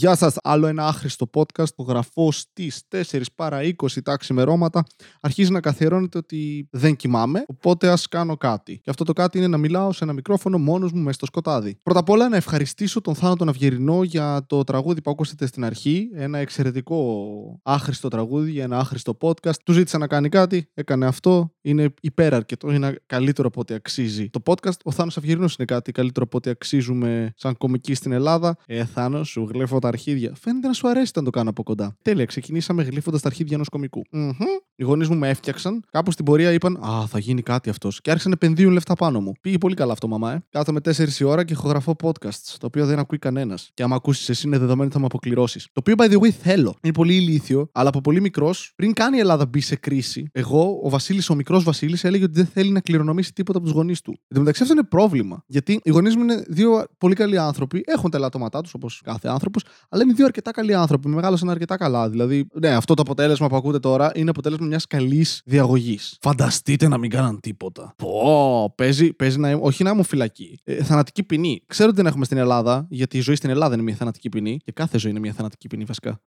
Γεια σας, άλλο ένα άχρηστο podcast που γραφώ στις 4 παρά 20 τα ξημερώματα. Αρχίζει να καθιερώνεται ότι δεν κοιμάμαι, οπότε ας κάνω κάτι. Και αυτό το κάτι είναι να μιλάω σε ένα μικρόφωνο μόνος μου μέσα στο σκοτάδι. Πρώτα απ' όλα να ευχαριστήσω τον Θάνο τον Αυγερινό για το τραγούδι που ακούσατε στην αρχή. Ένα εξαιρετικό άχρηστο τραγούδι για ένα άχρηστο podcast. Του ζήτησα να κάνει κάτι, έκανε αυτό. Είναι υπεραρκετό, είναι καλύτερο από ό,τι αξίζει το podcast. Ο Θάνος Αυγερινός είναι κάτι καλύτερο από ό,τι αξίζουμε σαν κομική στην Ελλάδα. Ε, Θάνος, σου γλέφω τα αρχίδια. Φαίνεται να σου αρέσει να το κάνω από κοντά. Τέλεια, ξεκινήσαμε γλύφοντας τα αρχίδια ενός κομικού. Mm-hmm. Οι γονείς μου με έφτιαξαν. Κάπου στην πορεία είπαν Α, θα γίνει κάτι αυτός. Και άρχισαν να επενδύουν λεφτά πάνω μου. Πήγε πολύ καλά αυτό, μαμά, ε. Κάθομαι 4 η ώρα και ηχογραφώ podcasts, το οποίο δεν ακούει κανένας. Και άμα ακούσεις εσύ, είναι δεδομένο ότι θα με αποκληρώσεις. Το οποίο, by the way, θέλω. Είναι πολύ ηλίθιο, αλλά από πολύ μικρός, πριν κάνει η Ελλάδα μπει σε κρίση, εγώ, ο Βασίλης, ο μικρός Βασίλης, έλεγε ότι δεν θέλει να κληρονομήσει τίποτα από τους γονείς του. Εν τω μεταξύ, αυτό είναι πρόβλημα. Γιατί οι γονείς μου είναι δύο πολύ καλοί άνθρωποι, έχουν τα ελαττώματά τους, όπως κάθε άνθρωπος, αλλά είναι δύο αρκετά καλοί άνθρωποι. Μεγάλωσαν αρκετά καλά. Δηλαδή, ναι, αυτό το αποτέλεσμα που ακούτε τώρα είναι αποτέλεσμα μιας καλής διαγωγής. Φανταστείτε να μην κάναν τίποτα. Πω, παίζει, παίζει να όχι να ήμουν φυλακή. Ε, θανατική ποινή. Ξέρω ότι δεν έχουμε στην Ελλάδα, γιατί η ζωή στην Ελλάδα είναι μια θανατική ποινή και κάθε ζωή είναι μια θανατική ποινή βασικά.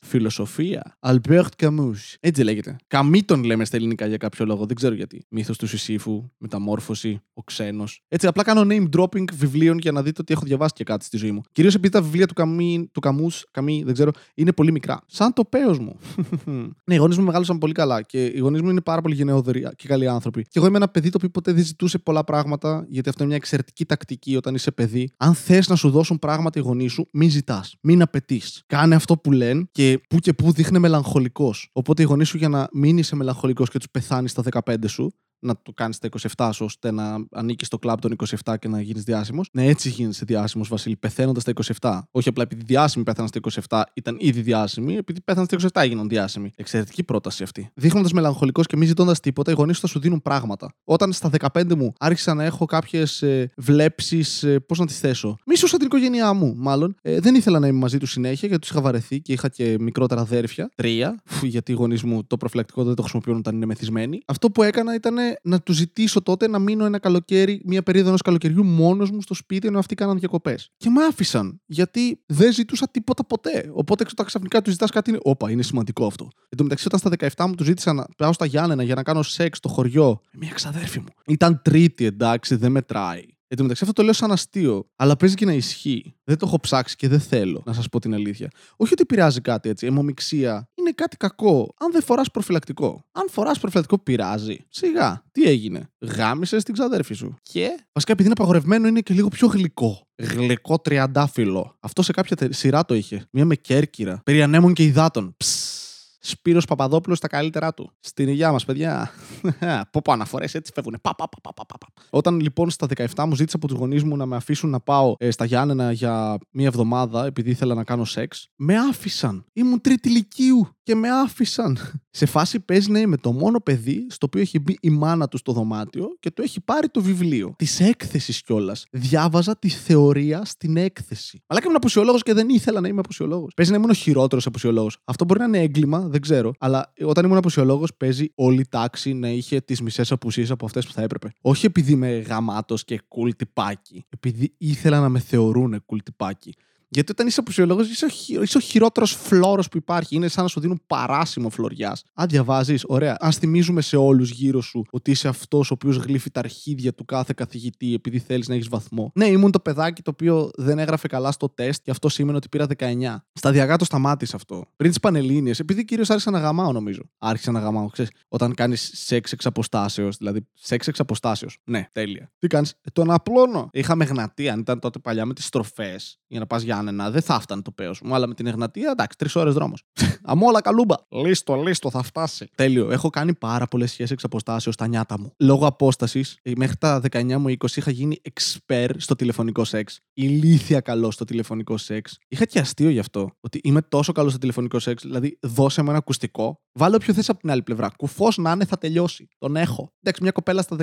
Φιλοσοφία. Albert Camus. Έτσι λέγεται. Καμί τον λέμε στα ελληνικά για κάποιο λόγο. Δεν ξέρω γιατί. Μύθος του Σισίφου, μεταμόρφωση, ο ξένος. Έτσι, απλά κάνω name dropping βιβλίων για να δείτε ότι έχω διαβάσει και κάτι στη ζωή μου. Κυρίως επειδή τα βιβλία του, Καμί, του Καμού, Καμί, δεν ξέρω, είναι πολύ μικρά. Σαν το παίο μου. ναι, οι γονείς μου μεγάλωσαν πολύ καλά και οι γονείς μου είναι πάρα πολύ γενναιόδοροι και καλοί άνθρωποι. Και εγώ είμαι ένα παιδί το οποίο ποτέ δεν ζητούσε πολλά πράγματα, γιατί αυτό είναι μια εξαιρετική τακτική όταν είσαι παιδί. Αν θες να σου δώσουν πράγματα οι γονείς σου, μην ζητάς. Μην απαιτείς. Κάνε αυτό που λένε και που και που δείχνει μελαγχολικός. Οπότε οι γονείς σου για να μην είσαι μελαγχολικός και τους πεθάνεις στα 15 σου, να το κάνεις στα 27 σου, ώστε να ανήκεις στο κλαμπ των 27 και να γίνεις διάσημος. Ναι, έτσι γίνεσαι διάσημος, Βασίλη, πεθαίνοντας στα 27. Όχι απλά επειδή διάσημοι πέθαναν στα 27, ήταν ήδη διάσημοι, επειδή πέθαναν στα 27 έγιναν διάσημοι. Εξαιρετική πρόταση αυτή. Δείχνοντας μελαγχολικός και μη ζητώντας τίποτα, οι γονείς σου θα σου δίνουν πράγματα. Όταν στα 15 μου άρχισα να έχω κάποιες ε, βλέψεις, ε, πώς να τις θέσω. Μίσο την οικογένειά μου, μάλλον. Ε, δεν ήθελα να είμαι μαζί τους συνέχεια γιατί τους είχα βαρεθεί και είχα και μικρότερα αδέρφια. Τρία, γιατί οι γονείς μου το προφυλακτικό δεν το χρησιμοποιούν όταν είναι μεθυσμένοι. Αυτό που έκανα ήταν να του ζητήσω τότε να μείνω ένα καλοκαίρι, μια περίοδο ενός καλοκαιριού μόνος μου στο σπίτι ενώ αυτοί κάναν διακοπές. Και με άφησαν, γιατί δεν ζητούσα τίποτα ποτέ. Οπότε όταν ξαφνικά τους ζητάς κάτι, είναι. Όπα, είναι σημαντικό αυτό. Εν τω μεταξύ, όταν στα 17 μου τους ζήτησα να πάω στα Γιάννενα για να κάνω σεξ στο χωριό με μια ξαδέρφη μου. Ήταν τρίτη, εντάξει, δεν μετράει. Εν τω μεταξύ, αυτό το λέω σαν αστείο, αλλά παίζει και να ισχύει. Δεν το έχω ψάξει και δεν θέλω, να σας πω την αλήθεια. Όχι ότι πειράζει κάτι έτσι. Αιμομηξία είναι κάτι κακό. Αν δεν φοράς προφυλακτικό. Αν φοράς προφυλακτικό, πειράζει. Σιγά. Τι έγινε. Γάμισες την ξαδέρφη σου. Και; Βασικά επειδή είναι απαγορευμένο, είναι και λίγο πιο γλυκό. Γλυκό τριαντάφυλλο. Αυτό σε κάποια σειρά το είχε. Μία με κέρκυρα. Περί ανέμων και υδάτων. Ψ. Σπύρος Παπαδόπουλος στα καλύτερά του. Στην υγειά μας, παιδιά. πω πω αναφορές έτσι φεύγουν. Πα, πα, πα, πα, πα. Όταν λοιπόν στα 17 μου ζήτησα από τους γονείς μου να με αφήσουν να πάω ε, στα Γιάννενα για μία εβδομάδα επειδή ήθελα να κάνω σεξ, με άφησαν. Ήμουν τρίτη ηλικίου και με άφησαν. Σε φάση παίζει να είμαι το μόνο παιδί στο οποίο έχει μπει η μάνα του στο δωμάτιο και το έχει πάρει το βιβλίο. Της έκθεσης κιόλας. Διάβαζα τη θεωρία στην έκθεση. Αλλά και ήμουν αποσιολόγο και δεν ήθελα να είμαι αποσιολόγο. Παίζει να ήμουν ο χειρότερος αποσιολόγο. Αυτό μπορεί να είναι έγκλημα, δεν ξέρω. Αλλά όταν ήμουν αποσιολόγο, παίζει όλη η τάξη να είχε τις μισές απουσίες από αυτές που θα έπρεπε. Όχι επειδή είμαι γαμάτος και cool τυπάκι. Επειδή ήθελα να με θεωρούν cool τυπάκι. Γιατί όταν είσαι αποσιολόγο, είσαι, ο, είσαι ο χειρότερος φλόρος που υπάρχει. Είναι σαν να σου δίνουν παράσημο φλωριάς. Αν διαβάζεις, ωραία. Α θυμίζουμε σε όλους γύρω σου ότι είσαι αυτός ο οποίος γλύφει τα αρχίδια του κάθε καθηγητή επειδή θέλεις να έχεις βαθμό. Ναι, ήμουν το παιδάκι το οποίο δεν έγραφε καλά στο τεστ και αυτό σήμαινε ότι πήρα 19. Σταδιακά το σταμάτησε αυτό. Πριν τις Πανελίνε, επειδή κυρίως άρχισα να γαμάω, νομίζω. Άρχισα να γαμάω, ξέρεις. Όταν κάνεις σεξ εξ αποστάσεως, δηλαδή σεξ εξ αποστάσεως. Ναι, τέλεια. Τι κάνεις, ε, τον απλώνω. Είχαμε γνατή, αν ήταν τότε παλιά με τις στροφές για να πας για Γιάννενα, δεν θα έφτανε το παίο μου. Αλλά με την Εγνατία, εντάξει, τρεις ώρες δρόμος. Αμόλα καλούμπα. Λίστο, λίστο, θα φτάσει. Τέλειο. Έχω κάνει πάρα πολλές σχέσεις εξ αποστάσεως στα νιάτα μου. Λόγω απόστασης, ε, μέχρι τα 19 μου 20 είχα γίνει expert στο τηλεφωνικό σεξ. Ηλίθια καλό στο τηλεφωνικό σεξ. Είχα και αστείο γι' αυτό. Ότι είμαι τόσο καλό στο τηλεφωνικό σεξ. Δηλαδή, δώσε μου ένα ακουστικό. Βάλε όποιο θε από την άλλη πλευρά. Κουφός να είναι, θα τελειώσει. Τον έχω. Εντάξει, μια κοπέλα στα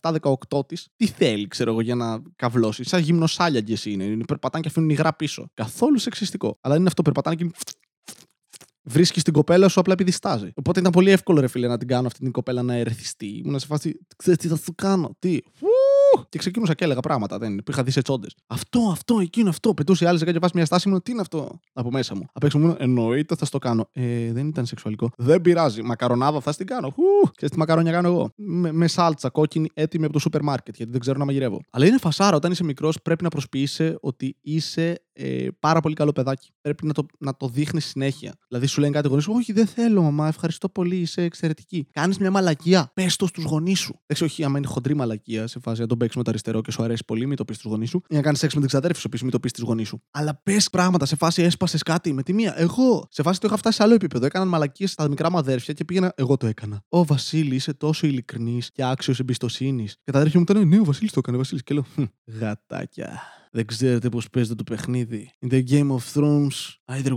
17-18 της, τι θέλει, ξέρω εγώ, για να καυλώσει. Σαν γυμνοσάλια και εσύ είναι. Περπατάνε και αφήνουν υγρά πίσω. Καθόλου σεξιστικό. Αλλά είναι αυτό, περπατάνε και Βρίσκεις την κοπέλα σου απλά επειδή στάζει. Οπότε ήταν πολύ εύκολο, ρε φίλε, να την κάνω αυτή την κοπέλα να ερεθιστεί. Ήμουν σε φάση, ξέρεις τι θα σου κάνω, τι. Και ξεκίνησα και έλεγα πράγματα. Δεν που είχα δει σε τσόντες. Αυτό, αυτό, εκείνο, αυτό. Πετούσε η άλλη και πα μια στάση μου. Τι είναι αυτό από μέσα μου. Απ' έξω μου εννοείται θα στο κάνω. Ε, δεν ήταν σεξουαλικό. Δεν πειράζει. Μακαρονάδα θα την κάνω. Χου, και τι μακαρόνια κάνω εγώ. Με, με σάλτσα κόκκινη έτοιμη από το σούπερ μάρκετ γιατί δεν ξέρω να μαγειρεύω. Αλλά είναι φασάρα όταν είσαι μικρός πρέπει να προσποιείσαι ότι είσαι ε, πάρα πολύ καλό παιδάκι. Πρέπει να το, να το δείχνεις συνέχεια. Δηλαδή σου λένε κάτι γονείς σου, Όχι, δεν θέλω, μαμά, ευχαριστώ πολύ, είσαι εξαιρετική. Κάνεις μια μαλακία, πες το στους γονείς σου. Εντάξει, όχι, άμα είναι χοντρή μαλακία σε φάση να τον παίξεις με το αριστερό και σου αρέσει πολύ, μην το πεις στους γονείς σου. Ή να κάνεις σεξ με την ξαδέρφη σου, πει μην το πεις στους γονείς σου. Αλλά πες πράγματα σε φάση έσπασες κάτι με τη μία. Εγώ σε φάση το είχα φτάσει σε άλλο επίπεδο. Έκαναν μαλακίες στα μικρά μου αδέρφια και πήγαινα. Εγώ το έκανα. Ο Βασίλη είσαι τόσο ειλικρινής και άξιος εμπιστοσύνης. Και τα αδέρφια μου ήταν Ναι, ο Βασίλης το έκανε, Βασίλης. Και λέω Γατάκια. Δεν ξέρετε πώς παίζετε το παιχνίδι. In the Game of Thrones, either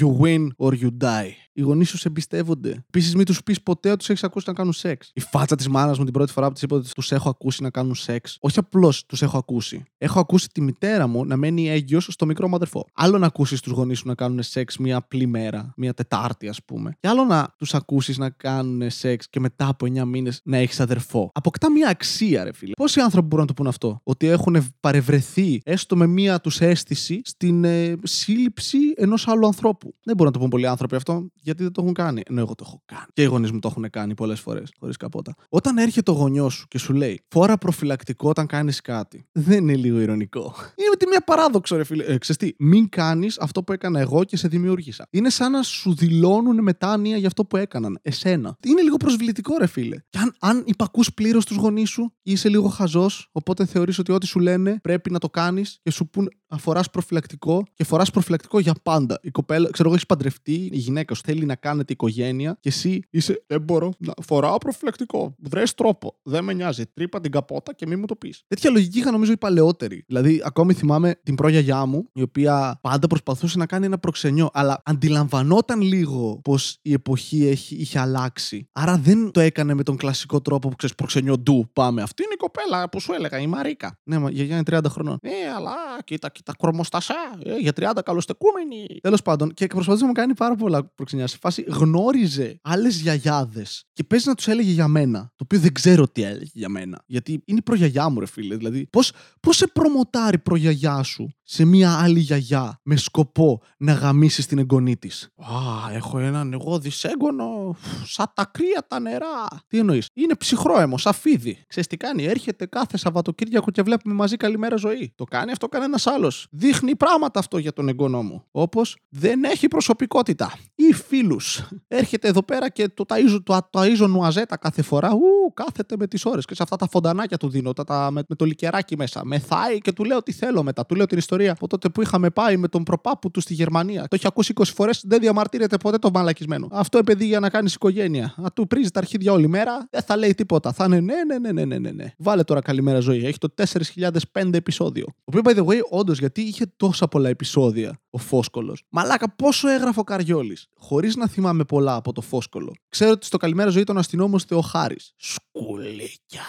you win or you die. Οι γονείς σου σε εμπιστεύονται. Επίσης, μην τους πεις ποτέ ότι τους έχεις ακούσει να κάνουν σεξ. Η φάτσα της μάνας μου την πρώτη φορά που της είπα ότι τους έχω ακούσει να κάνουν σεξ. Όχι απλώς τους έχω ακούσει. Έχω ακούσει τη μητέρα μου να μένει έγκυος στο μικρό μου αδερφό. Άλλο να ακούσεις τους γονείς σου να κάνουν σεξ μία απλή μέρα, μία Τετάρτη, ας πούμε. Και άλλο να τους ακούσεις να κάνουν σεξ και μετά από 9 μήνες να έχεις αδερφό. Αποκτά μία αξία, ρε φίλε. Πόσοι άνθρωποι μπορούν να το πούν αυτό; Ότι έχουν παρευρεθεί έστω με μία τους αίσθηση στην ε, σύλληψη ενός άλλου ανθρώπου. Δεν μπορούν να το πούν πολλοί άνθρωποι αυτό γιατί δεν το έχουν κάνει. Ενώ εγώ το έχω κάνει. Και οι γονείς μου το έχουν κάνει πολλές φορές, χωρίς καπότα. Όταν έρχεται ο γονιός σου και σου λέει Φόρα προφυλακτικό όταν κάνεις κάτι. Δεν είναι λίγο ηρωνικό. Είναι με τη μία παράδοξο, ρε φίλε. Ε, τι, μην κάνεις αυτό που έκανα εγώ και σε δημιούργησα. Είναι σαν να σου δηλώνουν μετάνοια για αυτό που έκαναν. Εσένα. Είναι λίγο προσβλητικό, ρε φίλε. Και αν, αν υπακούς πλήρως τους γονείς σου, είσαι λίγο χαζός, οπότε θεωρείς ότι ό,τι σου λένε πρέπει να το κάνεις και σου πούν αφορά προφυλακτικό και φοράς προφυλακτικό για πάντα. Η κοπέλα, ξέρω εγώ, έχεις παντρευτεί, η γυναίκα σου θέλει να κάνετε οικογένεια και εσύ είσαι. Δεν μπορώ να φοράω προφυλακτικό. Βρες τρόπο. Δεν με νοιάζει. Τρύπα την καπότα και μη μου το πεις. Τέτοια λογική είχα νομίζω οι παλαιότεροι. Δηλαδή, ακόμη θυμάμαι την προγιαγιά μου, η οποία πάντα προσπαθούσε να κάνει ένα προξενιό, αλλά αντιλαμβανόταν λίγο πως η εποχή έχει, είχε αλλάξει. Άρα δεν το έκανε με τον κλασικό τρόπο που ξέρεις προξενιό ντου. Πάμε. Αυτή είναι η κοπέλα που σου έλεγα, η Μαρίκα. Ναι, μα γιαγιά είναι 30 χρονών. Ε, αλλά κοίτα, κοίτα, κρομοστασά. Ε, για 30 καλοστεκούμενοι. Τέλος πάντων, και προσπαθούσε να μου κάνει πάρα πολλά προξενιάς. Σε φάση γνώριζε άλλες γιαγιάδες και παίζει να τους έλεγε για μένα. Το οποίο δεν ξέρω τι έλεγε για μένα. Γιατί είναι η προγιαγιά μου, ρε φίλε. Δηλαδή, πώς σε προμοτάρει προγιαγιά σου σε μία άλλη γιαγιά με σκοπό να γαμίσεις την εγγονή της; Α, έχω έναν εγώ δυσέγγωνο, σαν τα κρύα τα νερά. Τι εννοείς, είναι ψυχρόαιμος, σαν φίδι. Ξέρεις τι κάνει, έρχεται κάθε Σαββατοκύριακο και βλέπουμε μαζί καλημέρα ζωή. Το κάνει αυτό κανένας άλλο. Δείχνει πράγματα αυτό για τον εγγονό μου. Όπως δεν έχει προσωπικότητα. Ή φίλους. Έρχεται εδώ πέρα και το ταΐζω, το, το ταΐζω νουαζέτα κάθε φορά. Ου, κάθεται με τις ώρες. Και σε αυτά τα φοντανάκια του δίνω, τα, τα, με, με το λικεράκι μέσα. Μεθάει και του λέω τι θέλω μετά. Του λέω την ιστορία ιστορία από τότε που είχαμε πάει με τον προπάπου του στη Γερμανία. Το έχει ακούσει 20 φορές, δεν διαμαρτύρεται ποτέ το μαλακισμένο. Αυτό παιδί για να κάνεις οικογένεια. Α του πρίζεις τα αρχίδια όλη μέρα, δεν θα λέει τίποτα. Θα είναι ναι, ναι, ναι, ναι, ναι, ναι. ναι. Βάλε τώρα καλημέρα ζωή. Έχει το 4005 επεισόδιο. Ο οποίο, by the way, όντως γιατί είχε τόσα πολλά επεισόδια ο Φόσκολος. Μαλάκα, πόσο έγραφε ο Καριόλης. Χωρίς να θυμάμαι πολλά από το Φόσκολο. Ξέρω ότι στο καλημέρα ζωή ήταν αστυνόμο Θεοχάρη. Σκουλίκια.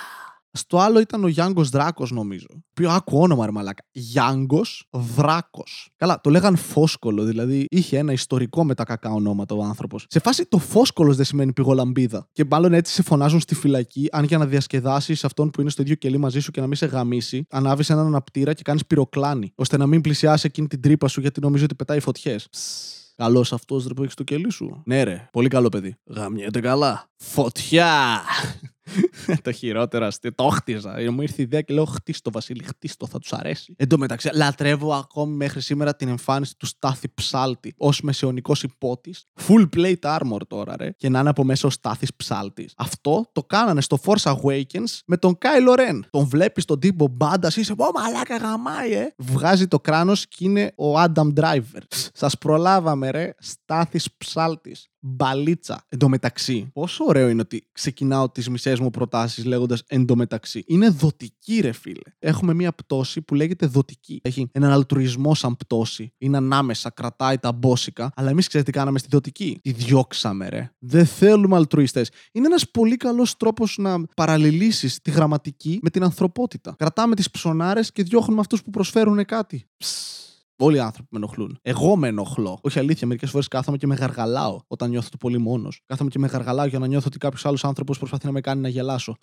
Στο άλλο ήταν ο Γιάνγκος Δράκος, νομίζω. Ποιο άκου όνομα, ρε μαλάκα. Γιάνγκος Δράκος. Καλά, το λέγαν Φόσκολο, δηλαδή είχε ένα ιστορικό με τα κακά ονόματα ο άνθρωπος. Σε φάση το Φόσκολος δεν σημαίνει πηγολαμπίδα. Και μάλλον έτσι σε φωνάζουν στη φυλακή, αν για να διασκεδάσεις αυτόν που είναι στο ίδιο κελί μαζί σου και να μην σε γαμίσει, ανάβεις έναν αναπτήρα και κάνεις πυροκλάνη, ώστε να μην πλησιάσει εκείνη την τρύπα σου γιατί νομίζω ότι πετάει φωτιές. Καλός αυτός ρε που έχεις το κελί σου. Ναι, ρε. Πολύ καλό παιδί. Γαμιέται καλά. Φωτιά! το χειρότερο αστείο. Το χτίζα. Μου ήρθε η ιδέα και λέω: Χτίστο, Βασίλη, χτίστο, θα τους αρέσει. Εν τω μεταξύ, λατρεύω ακόμη μέχρι σήμερα την εμφάνιση του Στάθη Ψάλτη ως μεσαιωνικός υπότης. Full plate armor τώρα, ρε. Και να είναι από μέσα ο Στάθης Ψάλτης. Αυτό το κάνανε στο Force Awakens με τον Kylo Ren. Τον βλέπεις τον τύπο μπάντας, είσαι πω μαλάκα γαμάει, ε. Βγάζει το κράνος και είναι ο Adam Driver. Σας προλάβαμε, ρε. Στάθης Ψάλτης μπαλίτσα. Εντωμεταξύ, πόσο ωραίο είναι ότι ξεκινάω τις μισές μου προτάσεις λέγοντας εντωμεταξύ. Είναι δοτική, ρε φίλε. Έχουμε μία πτώση που λέγεται δοτική. Έχει έναν αλτρουισμό σαν πτώση. Είναι ανάμεσα, κρατάει τα μπόσικα. Αλλά εμείς ξέρετε τι κάναμε στη δοτική. Τη διώξαμε, ρε. Δεν θέλουμε αλτρουιστές. Είναι ένας πολύ καλός τρόπος να παραλληλήσεις τη γραμματική με την ανθρωπότητα. Κρατάμε τις ψωνάρες και διώχνουμε αυτούς που προσφέρουν κάτι. Ψ. Όλοι οι άνθρωποι με ενοχλούν. Εγώ με ενοχλώ. Όχι αλήθεια, μερικές φορές κάθομαι και με γαργαλάω όταν νιώθω το πολύ μόνος. Κάθομαι και με γαργαλάω για να νιώθω ότι κάποιος άλλος άνθρωπος προσπαθεί να με κάνει να γελάσω.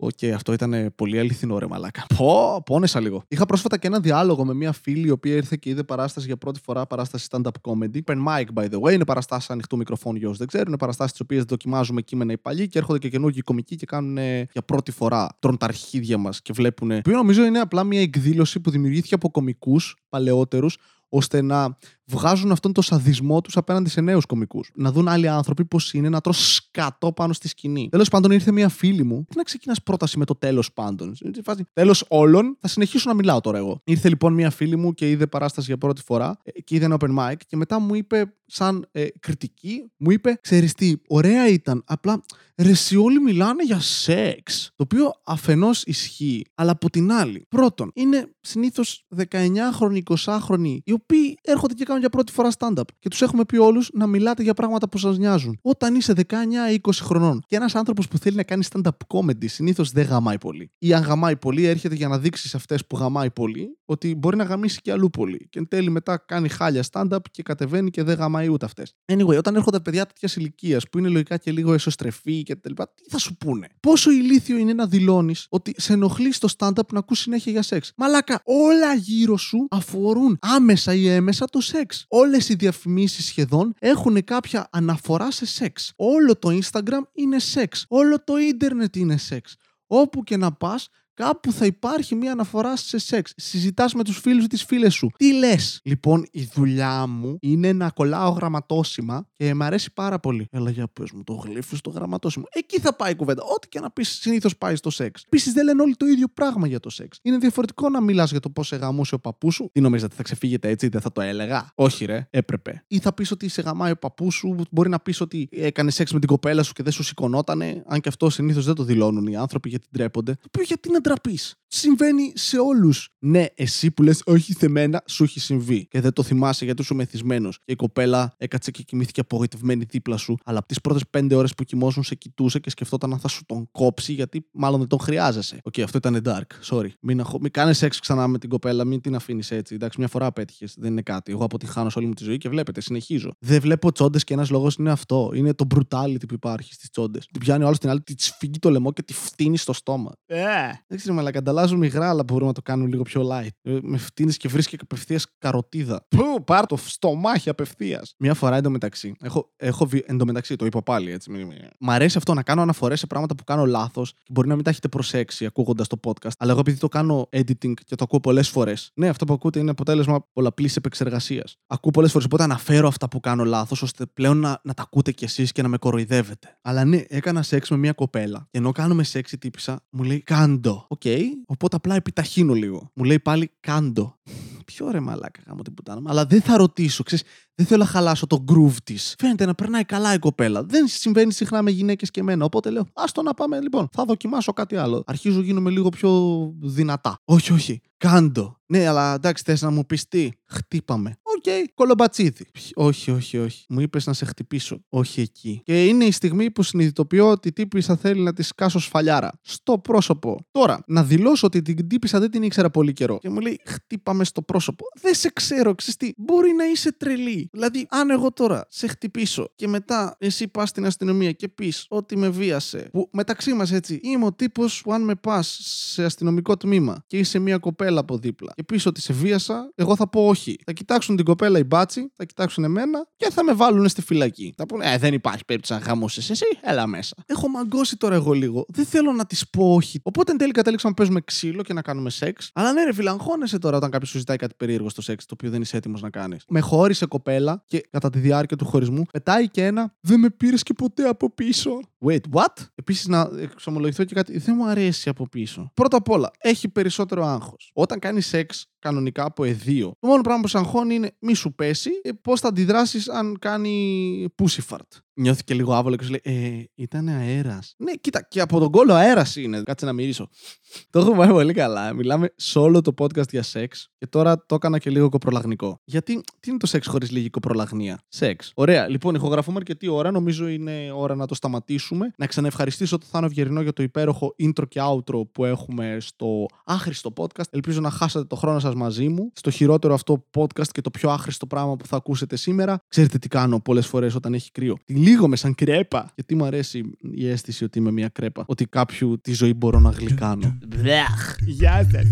OK, okay, αυτό ήταν πολύ αληθινό ρε μαλάκα. Πω, πόνεσα λίγο. Είχα πρόσφατα και ένα διάλογο με μια φίλη η οποία ήρθε και είδε παράσταση για πρώτη φορά, παράσταση stand-up comedy. Open mic, by the way, είναι παραστάσεις ανοιχτού μικροφόνου για όσους δεν ξέρουν. Είναι παραστάσεις τις οποίες δοκιμάζουμε κείμενα οι παλιοί και έρχονται και καινούργιοι κομικοί και κάνουν για πρώτη φορά. Τρώνε τα αρχίδια μας και βλέπουν. Που νομίζω είναι απλά μια εκδήλωση που δημιουργήθηκε από κομικούς παλαιότερους ώστε να βγάζουν αυτόν τον σαδισμό τους απέναντι σε νέους κομικούς. Να δουν άλλοι άνθρωποι πώς είναι να τρως σκατό πάνω στη σκηνή. Τέλος πάντων, ήρθε μια φίλη μου. Τι να ξεκινάς πρόταση με το τέλος πάντων. Τέλος όλων, θα συνεχίσω να μιλάω τώρα εγώ. Ήρθε λοιπόν μια φίλη μου και είδε παράσταση για πρώτη φορά ε, και είδε ένα open mic και μετά μου είπε, σαν ε, κριτική, μου είπε: Ξέρεις τι, ωραία ήταν. Απλά ρε, όλοι μιλάνε για σεξ. Το οποίο αφενός ισχύει, αλλά από την άλλη, πρώτον, είναι συνήθως 19χρονοι, 20χρονοι, οι οποίοι έρχονται και κάνουν για πρώτη φορά stand-up. Και τους έχουμε πει όλους να μιλάτε για πράγματα που σας νοιάζουν. Όταν είσαι 19 ή 20 χρονών και ένας άνθρωπος που θέλει να κάνει stand-up comedy συνήθως δεν γαμάει πολύ. Ή αν γαμάει πολύ, έρχεται για να δείξεις σε αυτές που γαμάει πολύ ότι μπορεί να γαμίσει και αλλού πολύ. Και εν τέλει μετά κάνει χάλια stand-up και κατεβαίνει και δεν γαμάει ούτε αυτές. Anyway, όταν έρχονται παιδιά τέτοιας ηλικίας που είναι λογικά και λίγο εσωστρεφή και τα λοιπά, τι θα σου πούνε; Πόσο ηλίθιο είναι να δηλώνεις ότι σε ενοχλεί στο stand-up να ακούς συνέχεια για σεξ; Μαλάκα, όλα γύρω σου αφορούν άμεσα ή έμεσα το σεξ. Όλες οι διαφημίσεις σχεδόν έχουν κάποια αναφορά σε σεξ. Όλο το Instagram είναι σεξ. Όλο το ίντερνετ είναι σεξ. Όπου και να πας κάπου θα υπάρχει μια αναφορά σε σεξ. Συζητάς με τους φίλους ή τις φίλες σου. Τι λες; Λοιπόν, η δουλειά μου είναι να κολλάω γραμματόσημα και μου αρέσει πάρα πολύ. Έλα για πες μου, το γλύφο στο γραμματόσημο. Εκεί θα πάει η κουβέντα. Ό,τι και να πεις, συνήθως πάει στο σεξ. Επίσης, δεν λένε όλοι το ίδιο πράγμα για το σεξ. Είναι διαφορετικό να μιλάς για το πώς σε γαμούσε ο παππούς σου. Τι νομίζετε, θα ξεφύγετε έτσι, δεν θα το έλεγα; Όχι, ρε, έπρεπε. Ή θα πεις ότι σε γαμάει ο παππούς σου, μπορεί να πεις ότι έκανε σεξ με την κοπέλα σου και δεν σου σηκωνότανε. Αν και αυτό συνήθως δεν το δηλώνουν οι άνθρωποι γιατί ντρέπονται. Το οποίο γιατί να ντραπεί. Συμβαίνει σε όλους. Ναι, εσύ που λες, όχι σε μένα, σου έχει συμβεί. Και δεν το θυμάσαι γιατί σου μεθυσμένος. Και η κοπέλα έκατσε και κοιμήθηκε απογοητευμένη δίπλα σου. Αλλά από τις πρώτες πέντε ώρες που κοιμόσουν σε κοιτούσε και σκεφτόταν αν θα σου τον κόψει γιατί μάλλον δεν τον χρειάζεσαι. OK, okay, αυτό ήταν dark. Sorry. Μην, αχω... μην κάνεις έξω ξανά με την κοπέλα, μην την αφήνεις έτσι. Εντάξει, μια φορά πέτυχε. Δεν είναι κάτι. Εγώ αποτυχάνω σε όλη μου τη ζωή και βλέπετε, συνεχίζω. Δεν βλέπω τσόντες και ένας λόγος είναι αυτό. Είναι το brutality που υπάρχει στις τσόντες. Την πιάνει ο άλλος την άλλη, τη σφίγγει το λαιμό και τη φτύνει στο στόμα. Ε, δεν ξέρω, μαλάκα αλλάζουν υγρά, αλλά μπορούμε να το κάνουμε λίγο πιο light. Ε, με φτύνεις και βρίσκει απευθείας καροτίδα. Πού, πάρ το στομάχι απευθείας. Μια φορά εντωμεταξύ. Έχω, έχω εντωμεταξύ, το είπα πάλι έτσι. Μ' αρέσει αυτό να κάνω αναφορές σε πράγματα που κάνω λάθος και μπορεί να μην τα έχετε προσέξει ακούγοντας το podcast. Αλλά εγώ επειδή το κάνω editing και το ακούω πολλές φορές. Ναι, αυτό που ακούτε είναι αποτέλεσμα πολλαπλής επεξεργασίας. Ακούω πολλές φορές, οπότε αναφέρω αυτά που κάνω λάθος, ώστε πλέον να, να τα ακούτε κι εσείς και να με κοροϊδεύετε. Αλλά ναι, έκανα σεξ με μια κοπέλα και ενώ κάνουμε σεξ η τύπισσα, μου λέει κάντο. OK, okay, Οπότε απλά επιταχύνω λίγο. Μου λέει πάλι κάντο. Ποιο ρε μαλάκα γαμώ την πουτάνα Αλλά δεν θα ρωτήσω, ξέρεις, δεν θέλω να χαλάσω το groove της. Φαίνεται να περνάει καλά η κοπέλα. Δεν συμβαίνει συχνά με γυναίκες και εμένα. Οπότε λέω, άστο να πάμε λοιπόν. Θα δοκιμάσω κάτι άλλο. Αρχίζω γίνομαι λίγο πιο δυνατά. Όχι, όχι. Κάντο. Ναι, αλλά εντάξει, θες να μου πεις τι; Χτύπα με. OK, okay, κολομπατσίδι. Όχι, όχι, όχι. Μου είπες να σε χτυπήσω. Όχι εκεί. Και είναι η στιγμή που συνειδητοποιώ ότι η τύπισσα θέλει να τη σκάσω σφαλιάρα. Στο πρόσωπο. Τώρα, να δηλώσω ότι την τύπισσα δεν την ήξερα πολύ καιρό. Και μου λέει, χτύπα με στο πρόσωπο. Δεν σε ξέρω, ξέρεις Μπορεί να είσαι τρελή. Δηλαδή, αν εγώ τώρα σε χτυπήσω και μετά εσύ πας στην αστυνομία και πεις ότι με βίασε. Που μεταξύ μας έτσι, είμαι ο τύπος που αν με πας σε αστυνομικό τμήμα και είσαι μια κοπέλα από δίπλα και πεις ότι σε βίασα, εγώ θα πω όχι. Θα κοιτάξουν την κοπέλα οι μπάτσι, θα κοιτάξουν εμένα και θα με βάλουν στη φυλακή. Θα πούνε, Ε, δεν υπάρχει περίπτωση να χαμούσε εσύ, έλα μέσα. Έχω μαγκώσει τώρα εγώ λίγο. Δεν θέλω να της πω όχι. Οπότε εν τέλει κατέληξα να παίζουμε ξύλο και να κάνουμε σεξ. Αλλά ναι, ρε, φιλαγχώνεσαι τώρα όταν κάποιος σου ζητάει κάτι περίεργο στο σεξ, το οποίο δεν είσαι έτοιμος να κάνεις. Με χώρισε κοπέλα και κατά τη διάρκεια του χωρισμού πετάει και ένα Δεν με πήρες και ποτέ από πίσω. Wait, what? Επίσης να εξομολογηθώ και κάτι. Δεν μου αρέσει από πίσω. Πρώτα απ' όλα, έχει περισσότερο άγχος. Όταν κάνεις σεξ, κανονικά από εδίο. Το μόνο πράγμα που σε αγχώνει είναι μη σου πέσει και πώς θα αντιδράσεις αν κάνει pussyfart. Νιώθει και λίγο άβολο και σου λέει Ε, ήταν αέρας. Ναι, κοίτα, και από τον κόλλο αέρας είναι. Κάτσε να μυρίσω. το έχω πάει πολύ καλά. Μιλάμε σε όλο το podcast για σεξ και τώρα το έκανα και λίγο κοπρολαγνικό. Γιατί τι είναι το σεξ χωρίς λίγη κοπρολαγνία; Σεξ. Ωραία, λοιπόν, ηχογραφούμε αρκετή ώρα. Νομίζω είναι ώρα να το σταματήσουμε. Να ξαναευχαριστήσω το Θάνο Βιερινό για το υπέροχο intro και outro που έχουμε στο άχρηστο podcast. Ελπίζω να χάσατε το χρόνο σας μαζί μου. Στο χειρότερο αυτό podcast και το πιο άχρηστο πράγμα που θα ακούσετε σήμερα. Ξέρετε τι κάνω πολλές φορές όταν έχει κρύο. Τη λίγο με σαν κρέπα. Γιατί μου αρέσει η αίσθηση ότι είμαι μια κρέπα. Ότι κάποιου τη ζωή μπορώ να γλυκάνω. Γεια σας.